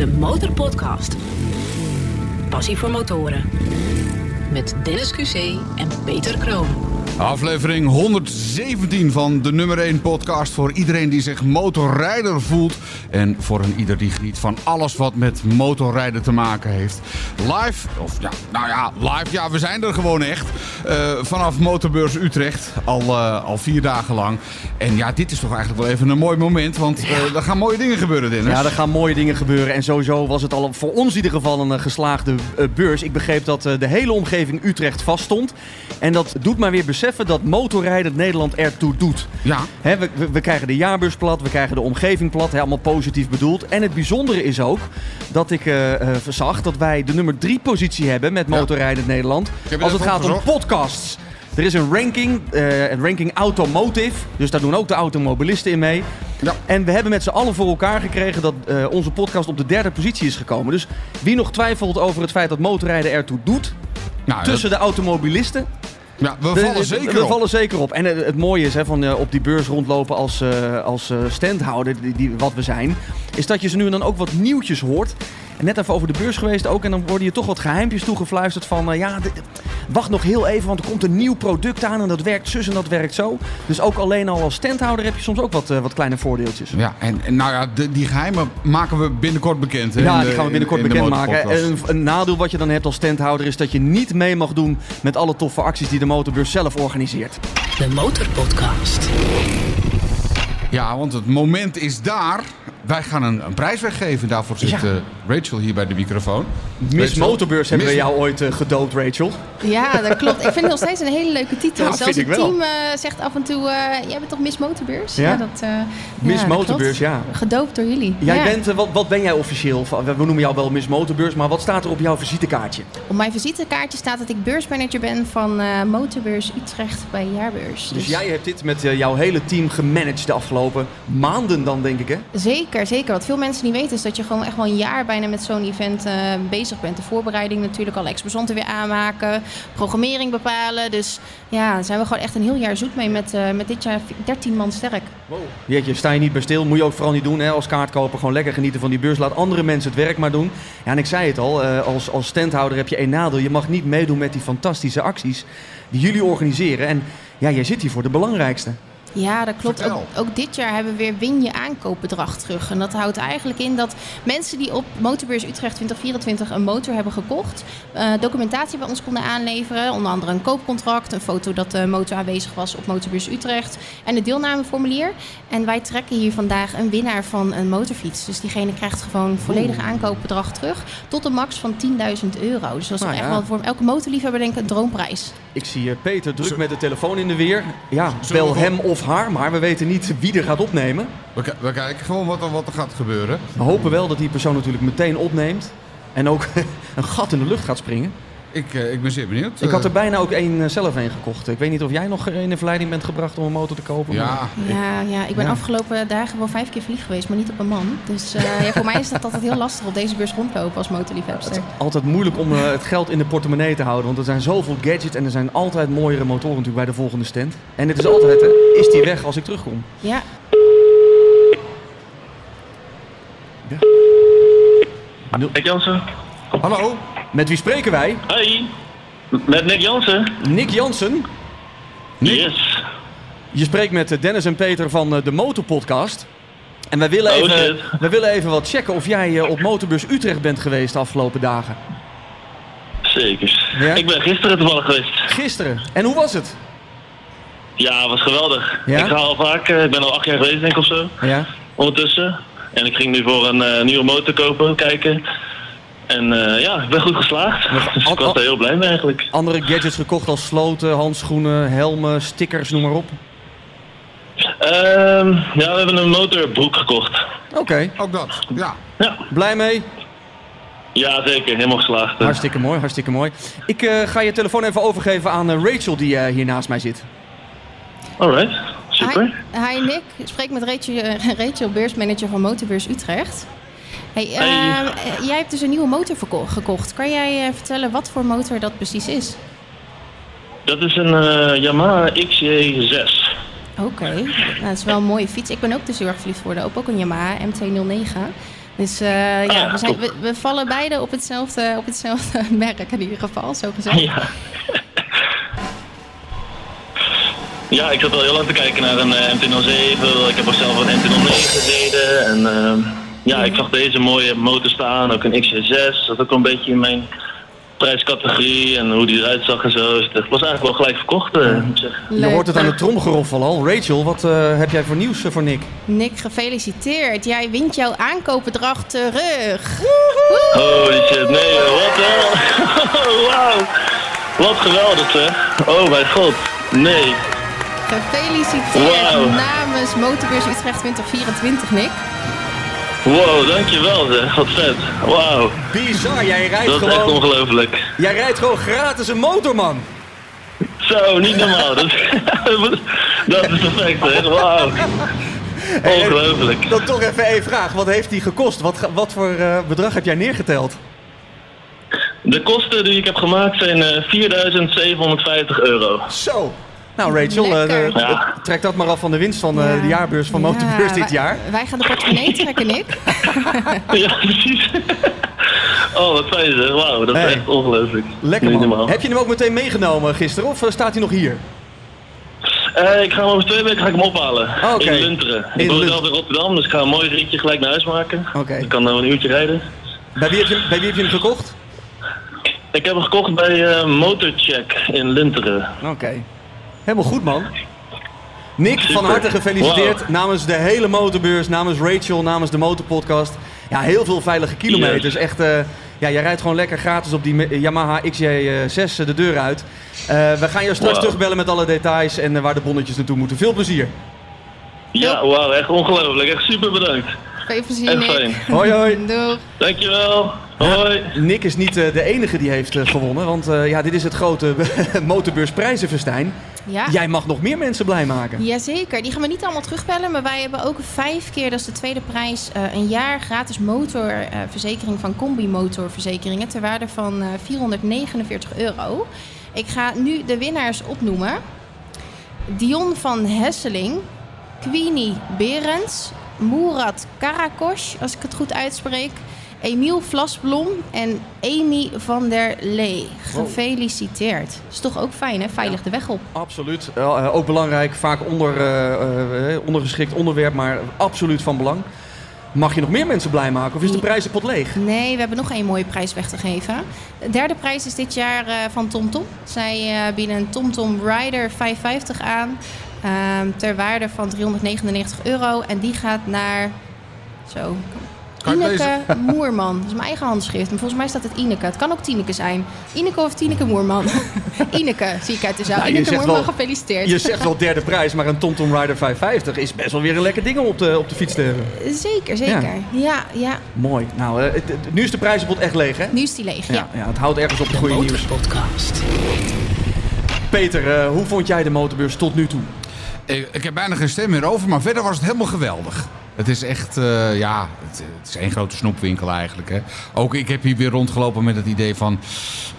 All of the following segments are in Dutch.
de Motorpodcast. Passie voor motoren. Met Dennis QC en Peter Kroon. Aflevering 117 van de nummer 1 podcast voor iedereen die zich motorrijder voelt. En voor een ieder die geniet van alles wat met motorrijden te maken heeft. Live, of ja, nou ja, live, ja, we zijn er gewoon echt. Uh, vanaf Motorbeurs Utrecht, al, uh, al vier dagen lang. En ja, dit is toch eigenlijk wel even een mooi moment, want uh, er gaan mooie dingen gebeuren, Dennis. Ja, er gaan mooie dingen gebeuren. En sowieso was het al voor ons in ieder geval een geslaagde beurs. Ik begreep dat de hele omgeving Utrecht vaststond. En dat doet mij weer beseffen dat motorrijden Nederland ertoe doet. Ja. He, we, we, krijgen de jaarbeurs plat, we krijgen de omgeving plat, helemaal positief bedoeld. En het bijzondere is ook dat ik uh, uh, zag dat wij de nummer drie positie hebben met motorrijden ja. Nederland. Als het gaat om podcasts. Er is een ranking, uh, een ranking automotive. Dus daar doen ook de automobilisten in mee. Ja. En we hebben met z'n allen voor elkaar gekregen dat uh, onze podcast op de derde positie is gekomen. Dus wie nog twijfelt over het feit dat motorrijden ertoe doet, nou, tussen dat... de automobilisten ja, we vallen de, zeker we op. vallen zeker op. En het, het mooie is hè, van uh, op die beurs rondlopen als, uh, als standhouder, die, die, wat we zijn, is dat je ze nu en dan ook wat nieuwtjes hoort. En net even over de beurs geweest ook. En dan worden je toch wat geheimpjes toegefluisterd van... ja, wacht nog heel even, want er komt een nieuw product aan... en dat werkt zus en dat werkt zo. Dus ook alleen al als standhouder heb je soms ook wat, wat kleine voordeeltjes. Ja, en, en nou ja, de, die geheimen maken we binnenkort bekend. Hè, ja, de, die gaan we binnenkort bekendmaken. En een, een nadeel wat je dan hebt als standhouder... is dat je niet mee mag doen met alle toffe acties die de motorbeurs zelf organiseert. De Motorpodcast. Ja, want het moment is daar. Wij gaan een, een prijs weggeven. Daarvoor zit ja. Rachel hier bij de microfoon. Miss Rachel. Motorbeurs hebben Miss... we jou ooit uh, gedoopt, Rachel. Ja, dat klopt. Ik vind het nog steeds een hele leuke titel. Ja, Zelfs vind het ik wel. team uh, zegt af en toe... jij bent toch Miss Motorbeurs? Ja, dat, Miss ja, Motorbeurs, dat ja. Gedoopt door jullie. Jij ja. bent, wat, wat ben jij officieel? We noemen jou wel Miss Motorbeurs, maar wat staat er op jouw visitekaartje? Op mijn visitekaartje staat dat ik beursmanager ben van Motorbeurs Utrecht bij Jaarbeurs. Dus, dus jij hebt dit met jouw hele team gemanaged de afgelopen maanden dan, denk ik, hè? Zeker, zeker. Wat veel mensen niet weten is dat je gewoon echt wel een jaar bijna met zo'n event uh, bezig bent. De voorbereiding natuurlijk, alle exposanten weer aanmaken, programmering bepalen. Dus ja, daar zijn we gewoon echt een heel jaar zoet mee met, uh, met dit jaar 13 man sterk. Wow. Jeetje, sta je niet bij stil. Moet je ook vooral niet doen hè, als kaartkoper. Gewoon lekker genieten van die beurs. Laat andere mensen het werk maar doen. Ja, en ik zei het al, uh, als, als standhouder heb je één nadeel. Je mag niet meedoen met die fantastische acties die jullie organiseren. En ja, jij zit hier voor de belangrijkste. Ja, dat klopt. Ook, ook, dit jaar hebben we weer win je aankoopbedrag terug. En dat houdt eigenlijk in dat mensen die op Motorbeurs Utrecht 2024 een motor hebben gekocht, uh, documentatie bij ons konden aanleveren. Onder andere een koopcontract, een foto dat de motor aanwezig was op Motorbeurs Utrecht en een deelnameformulier. En wij trekken hier vandaag een winnaar van een motorfiets. Dus diegene krijgt gewoon volledig aankoopbedrag terug tot een max van 10.000 euro. Dus dat is nou, echt ja. wel voor elke motorliefhebber denk ik een droomprijs. Ik zie uh, Peter druk met de telefoon in de weer. Ja, bel hem of haar, maar we weten niet wie er gaat opnemen. We, we kijken gewoon wat er, wat er gaat gebeuren. We hopen wel dat die persoon natuurlijk meteen opneemt. En ook een gat in de lucht gaat springen. Ik, uh, ik ben zeer benieuwd. Ik had er bijna ook één uh, zelf een gekocht. Ik weet niet of jij nog in de verleiding bent gebracht om een motor te kopen. Ja, maar... ja, ja ik ben ja. afgelopen dagen wel vijf keer vlieg geweest, maar niet op een man. Dus uh, ja, voor mij is dat altijd heel lastig op deze beurs rondlopen als motorliefhebster. Het is altijd moeilijk om uh, het geld in de portemonnee te houden. Want er zijn zoveel gadgets en er zijn altijd mooiere motoren natuurlijk bij de volgende stand. En het is altijd, is die weg als ik terugkom? Ja. ja. Jansen. Hallo. Met wie spreken wij? Hoi. Met Nick Jansen. Nick Jansen? Nick? Yes. Je spreekt met Dennis en Peter van de Motorpodcast. En wij willen, oh, even, shit. wij willen even wat checken of jij op Motorbus Utrecht bent geweest de afgelopen dagen. Zeker. Ja? Ik ben gisteren toevallig geweest. Gisteren. En hoe was het? Ja, het was geweldig. Ja? Ik ga al vaak, ik ben al acht jaar geweest denk ik of zo. Ja. Ondertussen. En ik ging nu voor een uh, nieuwe motor kopen, kijken. En uh, ja, ik ben goed geslaagd. Dus ik was er heel blij mee eigenlijk. Andere gadgets gekocht als sloten, handschoenen, helmen, stickers, noem maar op? Um, ja, we hebben een motorbroek gekocht. Oké. Okay. Ook dat, ja. ja. Blij mee? Ja, zeker. Helemaal geslaagd. Hartstikke mooi, hartstikke mooi. Ik uh, ga je telefoon even overgeven aan Rachel die uh, hier naast mij zit. Alright, super. Hi, hi Nick, ik spreek met Rachel, Rachel beursmanager van Motorbeurs Utrecht. Hey, uh, hey. Jij hebt dus een nieuwe motor gekocht. Kan jij uh, vertellen wat voor motor dat precies is? Dat is een uh, Yamaha XJ6. Oké, okay. nou, dat is wel een mooie fiets. Ik ben ook dus heel erg verliefd geworden. Ook, ook een Yamaha MT-09. Dus eh, ja, Ah, we, zijn, we, we vallen beide op hetzelfde, op hetzelfde merk in ieder geval, zo gezegd. Ja. Ja, ik zat al heel lang te kijken naar een eh, MT-07. Ik heb ook zelf een MT-09 gereden. En ehm, ja, ik zag deze mooie motor staan. Ook een XC6. Dat ook een beetje in mijn prijscategorie. En hoe die eruit zag en zo. Dus het was eigenlijk wel gelijk verkocht, eh, moet ik zeggen. Je hoort het aan de tromgeroffel al. Rachel, wat eh, heb jij voor nieuws eh, voor Nick? Nick, gefeliciteerd. Jij wint jouw aankoopbedrag terug. Holy shit, nee, wat wel. Wauw. Wat geweldig zeg. Oh mijn god. Nee. Gefeliciteerd namens Motorbeurs Utrecht 2024, Nick. Wow, dankjewel zeg. Wat vet. Wauw. Bizar, jij rijdt, Dat is echt gewoon, ongelooflijk. jij rijdt gewoon gratis een motor, man. Zo, niet normaal. Dat, dat is perfect hè. Wauw. Ongelooflijk. Dan toch even één vraag. Wat heeft die gekost? Wat, wat voor eh, bedrag heb jij neergeteld? De kosten die ik heb gemaakt zijn eh, 4750 euro. Zo. Nou, Rachel, Ja. trek dat maar af van de winst van eh, Ja. de jaarbeurs van Ja, Motorbeurs dit wij- jaar. Wij gaan de portemonnee trekken, Nick. Ja, precies. Oh, wat fijn zeg. Wauw, dat is Hey. echt ongelooflijk. Lekker man. Heb je hem ook meteen meegenomen gisteren of staat hij nog hier? Eh, ik ga hem over twee weken ga ik hem ophalen. Oh, oké. In Lunteren. Ik woon zelf in Rotterdam, dus ik ga een mooi ritje gelijk naar huis maken. Oké. Ik kan dan een uurtje rijden. Bij wie heb je, bij wie heb je hem gekocht? Ik heb hem gekocht bij eh, Motorcheck in Lunteren. Oké. Helemaal goed man. Nick, van harte gefeliciteerd Wow. namens de hele motorbeurs, namens Rachel, namens de Motorpodcast. Ja, heel veel veilige kilometers. Echt, eh, ja, jij rijdt gewoon lekker gratis op die Yamaha XJ6 de deur uit. Eh, we gaan je straks Wow. terugbellen met alle details en eh, waar de bonnetjes naartoe moeten. Veel plezier. Ja, wauw, echt ongelooflijk. Echt super bedankt. Veel plezier, Nick. Hoi hoi. Doeg. Dankjewel. Hoi. Nick is niet eh, de enige die heeft eh, gewonnen, want eh, ja, dit is het grote motorbeurs prijzenfestijn. Ja. Jij mag nog meer mensen blij maken. Jazeker, die gaan we niet allemaal terugbellen, maar wij hebben ook vijf keer, dat is de tweede prijs, eh, een jaar gratis motorverzekering van Combi Motorverzekeringen ter waarde van eh, 449 euro. Ik ga nu de winnaars opnoemen. Dion van Hesseling, Queenie Berends, Murat Karakos, als ik het goed uitspreek, Emiel Vlasblom en Amy van der Lee. Gefeliciteerd. Is toch ook fijn, hè? Veilig de weg op. Absoluut. Eh, ook belangrijk, vaak onder, eh, eh, ondergeschikt onderwerp, maar absoluut van belang. Mag je nog meer mensen blij maken of is de prijzenpot leeg? Nee, we hebben nog één mooie prijs weg te geven. De derde prijs is dit jaar van TomTom. Zij bieden een TomTom Rider 550 aan. Ehm, ter waarde van 399 euro. En die gaat naar... Zo... Ineke Moerman. Dat is mijn eigen handschrift. Maar volgens mij staat het Ineke. Het kan ook Tineke zijn. Ineke of Tineke Moerman. Ineke, zie ik uit de zaal. Nou, Ineke Moerman, wel- gefeliciteerd. Je zegt wel derde prijs, maar een TomTom Rider 550 is best wel weer een lekker ding om op de, op de fiets te hebben. Zeker, zeker. Ja, ja. Mooi. Nou, eh, nu is de prijzenpot echt leeg, hè? Nu is die leeg, ja. Ja, ja, het houdt ergens op het De goede nieuws. Motorpodcast. Peter, eh, hoe vond jij de motorbeurs tot nu toe? Ik, ik heb bijna geen stem meer over, maar verder was het helemaal geweldig. Het is echt, eh, ja, het, het is één grote snoepwinkel eigenlijk. Hè. Ook ik heb hier weer rondgelopen met het idee van...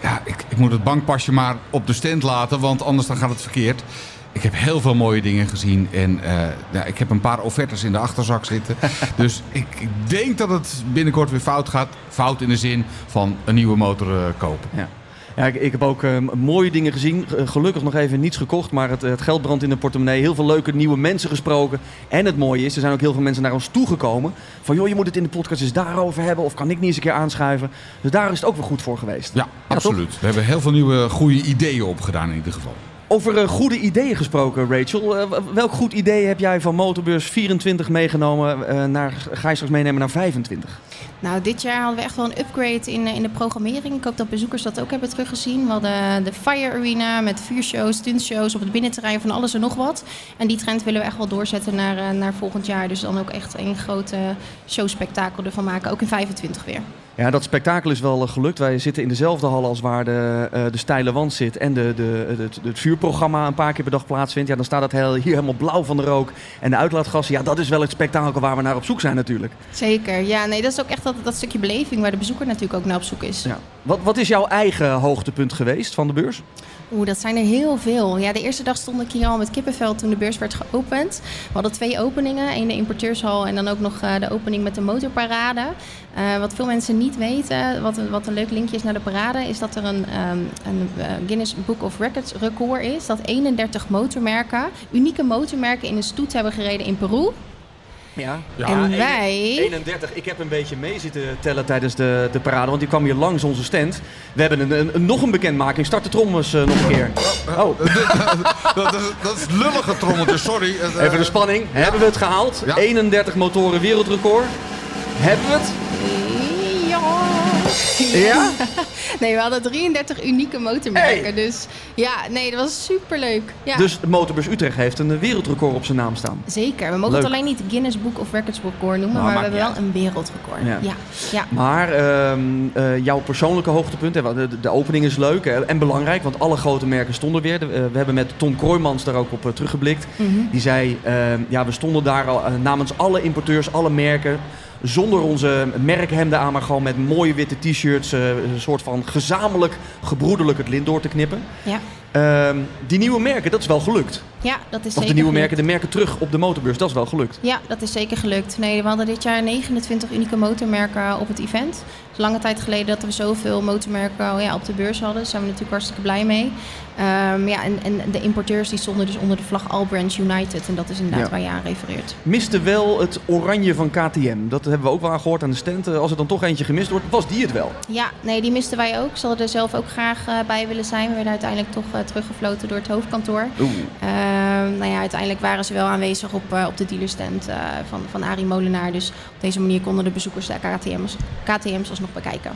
ja, ik, ik moet het bankpasje maar op de stand laten, want anders dan gaat het verkeerd. Ik heb heel veel mooie dingen gezien en eh, ja, ik heb een paar offertes in de achterzak zitten. dus ik, ik denk dat het binnenkort weer fout gaat. Fout in de zin van een nieuwe motor eh, kopen. Ja. Ja, ik, ik heb ook eh, mooie dingen gezien. G- Gelukkig nog even niets gekocht, maar het, het geld brandt in de portemonnee. Heel veel leuke nieuwe mensen gesproken. En het mooie is, er zijn ook heel veel mensen naar ons toegekomen. Van joh, je moet het in de podcast eens daarover hebben. Of kan ik niet eens een keer aanschuiven? Dus daar is het ook wel goed voor geweest. Ja, absoluut. We hebben heel veel nieuwe goede ideeën opgedaan in ieder geval. Over eh, goede ideeën gesproken, Rachel. Eh, welk goed idee heb jij van Motorbeurs 24 meegenomen? eh, naar, ga je straks meenemen naar 25? Nou, dit jaar hadden we echt wel een upgrade in, in de programmering. Ik hoop dat bezoekers dat ook hebben teruggezien. We hadden de Fire Arena met vuurshows, stuntshows op het binnenterrein van alles en nog wat. En die trend willen we echt wel doorzetten naar, naar volgend jaar. Dus dan ook echt een grote showspektakel ervan maken. Ook in 25 weer. Ja, dat spektakel is wel eh, gelukt. Wij zitten in dezelfde hal als waar de, eh, de steile wand zit en de, de, het, het vuurprogramma een paar keer per dag plaatsvindt. Ja, dan staat het heel, hier helemaal blauw van de rook en de uitlaatgassen. Ja, dat is wel het spektakel waar we naar op zoek zijn natuurlijk. Zeker. Ja, nee, dat is ook echt dat, dat stukje beleving waar de bezoeker natuurlijk ook naar op zoek is. Ja. Wat, wat is jouw eigen hoogtepunt geweest van de beurs? Oeh, dat zijn er heel veel. Ja, de eerste dag stond ik hier al met kippenvel toen de beurs werd geopend. We hadden twee openingen. één de importeurshal en dan ook nog uh, de opening met de motorparade. Uh, wat veel mensen niet weten, wat, wat een leuk linkje is naar de parade... is dat er een, um, een uh, Guinness Book of Records record is... dat 31 motormerken, unieke motormerken in een stoet hebben gereden in Peru... Ja. ja. En wij... 31. Ik heb een beetje mee zitten tellen tijdens de, de parade, want die kwam hier langs onze stand. We hebben een, een, een nog een bekendmaking. Start de trommels uh, nog een keer. Oh. dat, is, dat is lullige trommeltjes, sorry. Even de spanning. Hebben we het gehaald? Ja. 31 motoren wereldrecord. Hebben we het? Ja? nee, we hadden 33 unieke motormerken. Hey. Dus ja, nee, dat was superleuk. Ja. Dus Motorbus Utrecht heeft een wereldrecord op zijn naam staan. Zeker. We mogen Leuk. het alleen niet Guinness Book of Records record noemen, nou, maar we hebben wel een wereldrecord. Ja. Ja. ja. Maar uh, uh, jouw persoonlijke hoogtepunt, de, de, de, opening is leuk hè, en belangrijk, want alle grote merken stonden weer. De, uh, we hebben met Tom Kroijmans daar ook op uh, teruggeblikt. Mm -hmm. Die zei, ehm, ja, we stonden daar al namens alle importeurs, alle merken zonder onze merkhemden aan, maar gewoon met mooie witte t-shirts. Uh, een soort van gezamenlijk gebroederlijk het lint door te knippen. Ja. Uh, die nieuwe merken, dat is wel gelukt. Ja, dat is of zeker de nieuwe gelukt. merken, de merken terug op de motorbeurs, dat is wel gelukt. Ja, dat is zeker gelukt. Nee, we hadden dit jaar 29 unieke motormerken op het event. Het is lange tijd geleden dat we zoveel motormerken ja, op de beurs hadden. Daar zijn we natuurlijk hartstikke blij mee. Um, ja, en, en de importeurs die stonden dus onder de vlag All Brands United. En dat is inderdaad ja. waar je aan refereert. Miste wel het oranje van KTM. Dat hebben we ook wel aan gehoord aan de stand. Als er dan toch eentje gemist wordt, was die het wel? Ja, nee, die misten wij ook. Ze hadden er zelf ook graag uh, bij willen zijn. We werden uiteindelijk toch uh, teruggefloten door het hoofdkantoor. Oeh. Um, nou ja, uiteindelijk waren ze wel aanwezig op, uh, op de dealerstand van, van Arie Molenaar. Dus op deze manier konden de bezoekers de KTM's, KTM's alsnog bekijken.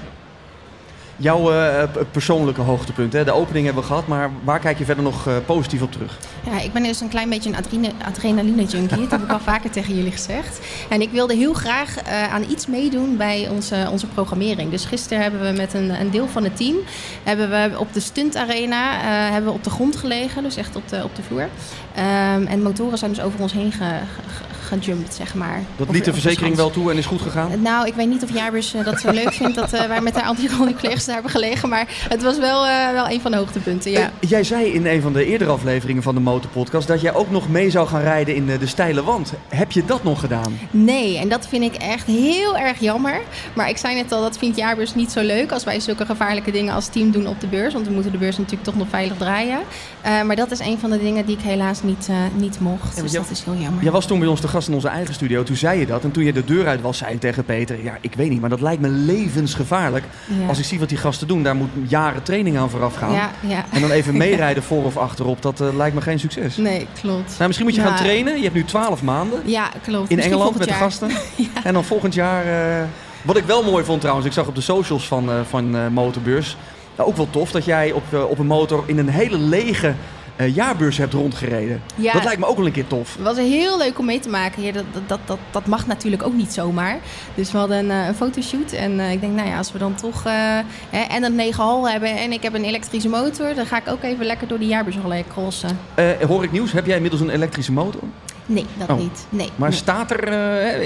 Jouw uh, persoonlijke hoogtepunt, hè? de opening hebben we gehad, maar waar kijk je verder nog uh, positief op terug? Ja, ik ben dus een klein beetje een adrenaline-junkie, dat heb ik al vaker tegen jullie gezegd. En ik wilde heel graag uh, aan iets meedoen bij onze, onze programmering. Dus gisteren hebben we met een, een deel van het team, hebben we op de stuntarena, hebben we op de grond gelegen, dus echt op de, op de vloer. Um, en motoren zijn dus over ons heen ge, ge, gejumpt, zeg maar. Dat liet de verzekering wel toe en is goed gegaan? Nou, ik weet niet of Jaarbus uh, dat zo leuk vindt dat uh, wij met haar anti-collega's daar hebben gelegen. Maar het was wel, wel een van de hoogtepunten, ja. Jij zei in een van de eerdere afleveringen van de Motorpodcast dat jij ook nog mee zou gaan rijden in de steile wand. Heb je dat nog gedaan? Nee, en dat vind ik echt heel erg jammer. Maar ik zei net al, dat vindt Jaarbus niet zo leuk als wij zulke gevaarlijke dingen als team doen op de beurs. Want we moeten de beurs natuurlijk toch nog veilig draaien. Uh, maar dat is een van de dingen die ik helaas niet, niet mocht. Ja, dus jij, dat is heel jammer. Jij was toen bij ons te gast in onze eigen studio. Toen zei je dat. En toen je de deur uit was, zei je tegen Peter... Ja, ik weet niet, maar dat lijkt me levensgevaarlijk. Ja. Als ik zie wat die gasten doen, daar moet jaren training aan vooraf gaan. Ja, ja. En dan even meerijden voor of achterop, dat uh, lijkt me geen succes. Nee, klopt. Nou, misschien moet je gaan trainen. Je hebt nu twaalf maanden. Ja, klopt. In misschien Engeland met de gasten. En dan volgend jaar... Uh, wat ik wel mooi vond trouwens, ik zag op de socials van, uh, van Motorbeurs... ook wel tof dat jij op, op een motor in een hele lege uh, jaarbeurs hebt rondgereden. Ja. Dat lijkt me ook wel een keer tof. Het was heel leuk om mee te maken. Ja, dat, dat, dat, dat mag natuurlijk ook niet zomaar. Dus we hadden een, een fotoshoot. En uh, ik denk, nou ja, als we dan toch... Hè, en een 9 hal hebben en ik heb een elektrische motor... dan ga ik ook even lekker door die jaarbeurs crossen. hoor ik nieuws? Heb jij inmiddels een elektrische motor? Nee, dat oh. niet. Nee, maar nee. staat er...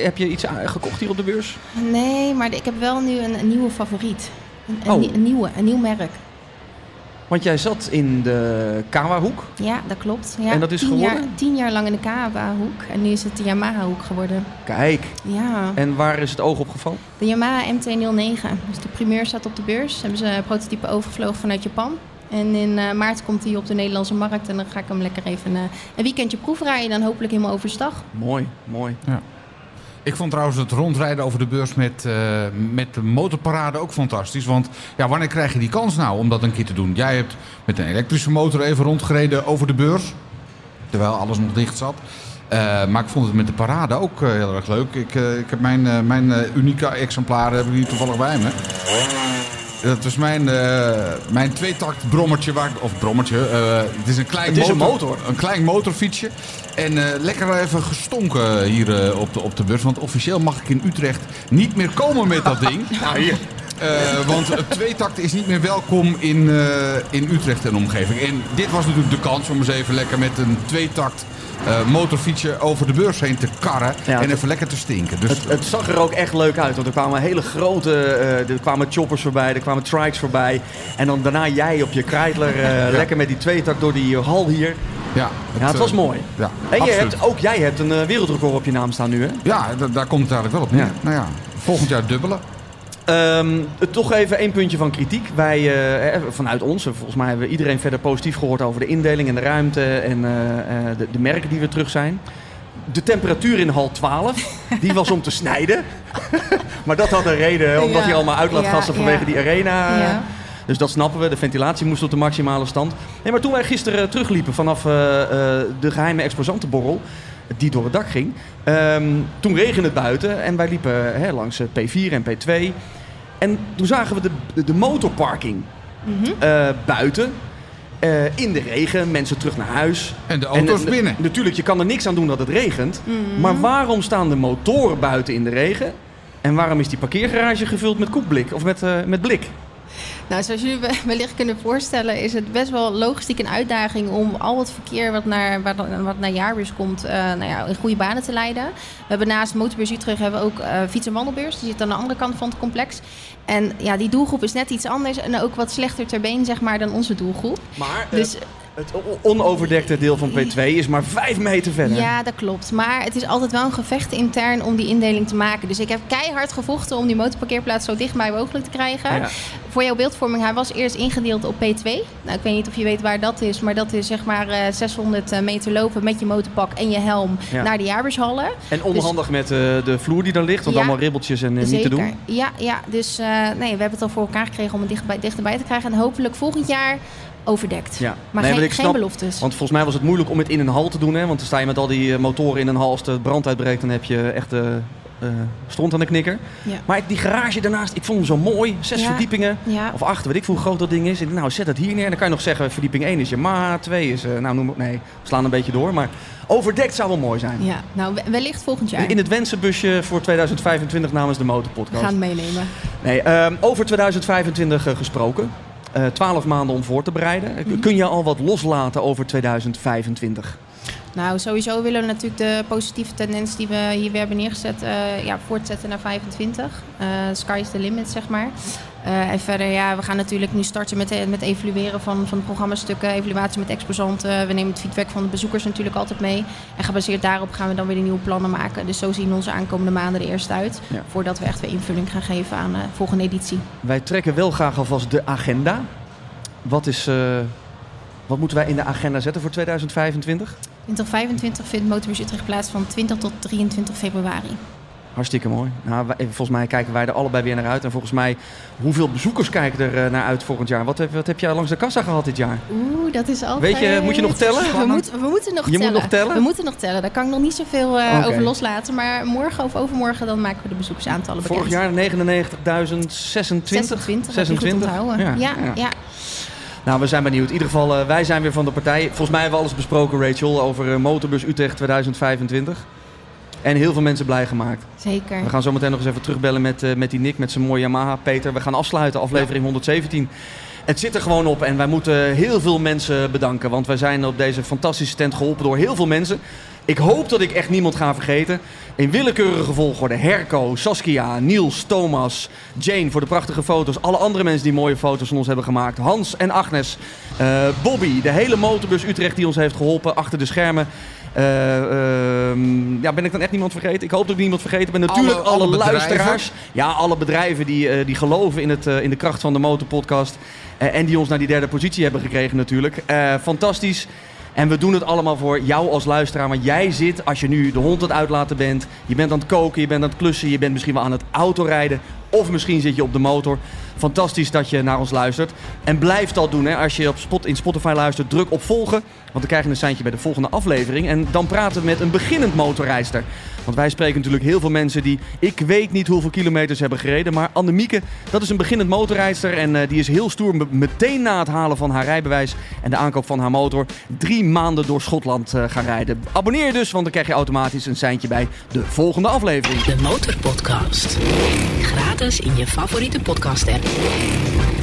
heb je iets gekocht hier op de beurs? Nee, maar ik heb wel nu een, een nieuwe favoriet. Een, een, oh. een, nieuwe, een nieuw merk. Want jij zat in de Kawa-hoek. Ja, dat klopt. Ja, en dat is tien geworden? Jaar, tien jaar lang in de Kawa-hoek. En nu is het de Yamaha-hoek geworden. Kijk. Ja. En waar is het oog op gevallen? De Yamaha MT-09. Dus de primeur staat op de beurs. Hebben ze een prototype overgevlogen vanuit Japan. En in uh, maart komt hij op de Nederlandse markt. En dan ga ik hem lekker even uh, een weekendje proefrijden. Dan hopelijk helemaal overstag. Mooi, mooi. Ja. Ik vond trouwens het rondrijden over de beurs met, uh, met de motorparade ook fantastisch. Want ja, wanneer krijg je die kans nou om dat een keer te doen? Jij hebt met een elektrische motor even rondgereden over de beurs. Terwijl alles nog dicht zat. Uh, maar ik vond het met de parade ook uh, heel erg leuk. Ik, ik heb mijn, mijn unieke exemplaren heb ik hier toevallig bij me. Dat was mijn, uh, mijn tweetakt brommertje. Waar, of brommertje. Uh, het is een klein het is motor, een motor. Een klein motorfietsje. En uh, lekker even gestonken hier op, de, op de beurs. Want officieel mag ik in Utrecht niet meer komen met dat ding. nou, hier. Eh, want het tweetakt is niet meer welkom in, eh, in Utrecht en omgeving. En dit was natuurlijk de kans om eens even lekker met een tweetakt uh, motorfietsje over de beurs heen te karren. Ja, en het- even lekker te stinken. Dus, Het, het zag er ook echt leuk uit, want er kwamen hele grote, eh, er kwamen choppers voorbij, er kwamen trikes voorbij. En dan daarna jij op je krijtler, eh, lekker met die tweetak door die hal hier. ja, Ja, het eh, was mooi. Ja, En je hebt, ook jij hebt een eh, wereldrecord op je naam staan nu, hè? Ja, da- daar komt het eigenlijk wel op neer. Nou ja, volgend jaar dubbelen. Ehm, toch even één puntje van kritiek. Wij, eh, eh, vanuit ons, eh, volgens mij hebben we iedereen verder positief gehoord over de indeling en de ruimte en de, de merken die weer terug zijn. De temperatuur in hal 12, die was om te snijden. maar dat had een reden, omdat Ja. allemaal uitlaatgassen Ja, vanwege ja. die arena. Dus dat snappen we. De ventilatie moest op de maximale stand. Nee, maar toen wij gisteren terugliepen vanaf de geheime exposantenborrel, die door het dak ging, ehm, toen regende het buiten en wij liepen hè, langs eh, P4 en P2. En toen zagen we de, de motorparking Mhm. eh, buiten. eh, in de regen, mensen terug naar huis. En de auto's En, binnen. Natuurlijk, je kan er niks aan doen dat het regent. Mhm. Maar waarom staan de motoren buiten in de regen? En waarom is die parkeergarage gevuld met koekblik of met, eh, met blik? Nou, zoals jullie we- wellicht kunnen voorstellen, is het best wel logistiek een uitdaging om al het verkeer wat naar, wat, naar Jaarbeurs komt, eh, nou ja, in goede banen te leiden. We hebben naast Motorbeurs Utrecht hebben we ook eh fiets- en wandelbeurs. Die zit aan de andere kant van het complex. En ja, die doelgroep is net iets anders en ook wat slechter ter been, zeg maar, dan onze doelgroep. Maar eh, Dus het onoverdekte deel van P2 is maar vijf meter verder. Ja, dat klopt. Maar het is altijd wel een gevecht intern om die indeling te maken. Dus ik heb keihard gevochten om die motorparkeerplaats zo dichtbij mogelijk te krijgen. Ja. Voor jouw beeldvorming, hij was eerst ingedeeld op P2. Nou, ik weet niet of je weet waar dat is, maar dat is zeg maar eh, 600 meter lopen met je motorpak en je helm Ja. naar de jaarbeurshallen. En onhandig met eh, de vloer die daar ligt, want Ja. allemaal ribbeltjes en eh, niet te doen. Ja, ja dus eh, nee, we hebben het al voor elkaar gekregen om het dichtbij, dichterbij te krijgen. En hopelijk volgend jaar overdekt. Ja. Maar Nee, geen, geen beloftes. Want volgens mij was het moeilijk om het in een hal te doen. Hè? Want dan sta je met al die eh, motoren in een hal. Als de brand uitbreekt, dan heb je echt eh eh, stront aan de knikker. Ja. Maar die garage daarnaast, ik vond hem zo mooi. Zes Ja. verdiepingen. Ja. Of acht, weet ik hoe groot dat ding is. Ik dacht, nou, zet het hier neer. En dan kan je nog zeggen, verdieping 1 is je ma, 2 is... eh, nou, noem het... Nee, we slaan een beetje door. Maar overdekt zou wel mooi zijn. Ja, nou we- wellicht volgend jaar. In het wensenbusje voor 2025 namens de We Motorpodcast. gaan het meenemen. Nee, ehm, over 2025 eh, gesproken. Eh 12 maanden om voor te bereiden. Mhm. Kun je al wat loslaten over 2025? Nou, sowieso willen we natuurlijk de positieve tendens die we hier weer hebben neergezet, eh, ja, voortzetten naar 25. Eh sky is the limit, zeg maar. Eh, en verder, ja, we gaan natuurlijk nu starten met, met evalueren van, van programmastukken, evaluatie met exposanten. We nemen het feedback van de bezoekers natuurlijk altijd mee. En gebaseerd daarop gaan we dan weer de nieuwe plannen maken. Dus zo zien onze aankomende maanden er eerst uit. Ja. Voordat we echt weer invulling gaan geven aan de volgende editie. Wij trekken wel graag alvast de agenda. Wat, is, wat moeten wij in de agenda zetten voor 2025? 2025 vindt Motorbus Utrecht plaats van 20 tot 23 februari. Hartstikke mooi. Nou, wij- volgens mij kijken wij er allebei weer naar uit. En volgens mij, hoeveel bezoekers kijken er eh, naar uit volgend jaar? Wat heb, wat heb jij langs de kassa gehad dit jaar? Oeh, dat is altijd... Weet je, moet je nog tellen? We moeten, we moeten nog Je moet tellen. nog tellen? We moeten nog tellen. Daar kan ik nog niet zoveel Oké. over loslaten. Maar morgen of overmorgen dan maken we de bezoekersaantallen bekend. Vorig jaar 99.026. 26. heb je goed 26. onthouden. Ja, ja. ja. Nou, we zijn benieuwd. In ieder geval, eh, wij zijn weer van de partij. Volgens mij hebben we alles besproken, Rachel, over eh, Motorbus Utrecht 2025. En heel veel mensen blij gemaakt. zeker. We gaan zo meteen nog eens even terugbellen met, eh, met die Nick, met zijn mooie Yamaha. Peter, we gaan afsluiten, aflevering 117. Het zit er gewoon op en wij moeten heel veel mensen bedanken. Want wij zijn op deze fantastische tent geholpen door heel veel mensen. Ik hoop dat ik echt niemand ga vergeten. In willekeurige volgorde Herco, Saskia, Niels, Thomas, Jane voor de prachtige foto's. Alle andere mensen die mooie foto's van ons hebben gemaakt. Hans en Agnes. eh, Bobby, de hele motorbus Utrecht die ons heeft geholpen achter de schermen. Eh, ehm, ja, ben ik dan echt niemand vergeten? Ik hoop dat ik niemand vergeten ben. Natuurlijk Alle- alle, luisteraars. Ja, alle bedrijven die, eh, die geloven in, het, in de kracht van de motorpodcast. Eh, en die ons naar die derde positie hebben gekregen natuurlijk. Eh, fantastisch. En we doen het allemaal voor jou als luisteraar. Want jij zit, als je nu de hond aan het uitlaten bent... je bent aan het koken, je bent aan het klussen... je bent misschien wel aan het autorijden... of misschien zit je op de motor. Fantastisch dat je naar ons luistert. En blijf dat doen. Hè. Als je op in Spotify luistert, druk op volgen. Want dan krijg je een seintje bij de volgende aflevering. En dan praten we met een beginnend motorrijster. Want wij spreken natuurlijk heel veel mensen die ik weet niet hoeveel kilometers hebben gereden. Maar Annemieke, dat is een beginnend motorrijster. En uh, die is heel stoer meteen na het halen van haar rijbewijs en de aankoop van haar motor drie maanden door Schotland uh, gaan rijden. Abonneer je dus, want dan krijg je automatisch een seintje bij de volgende aflevering. De Motorpodcast. Gratis in je favoriete podcast app.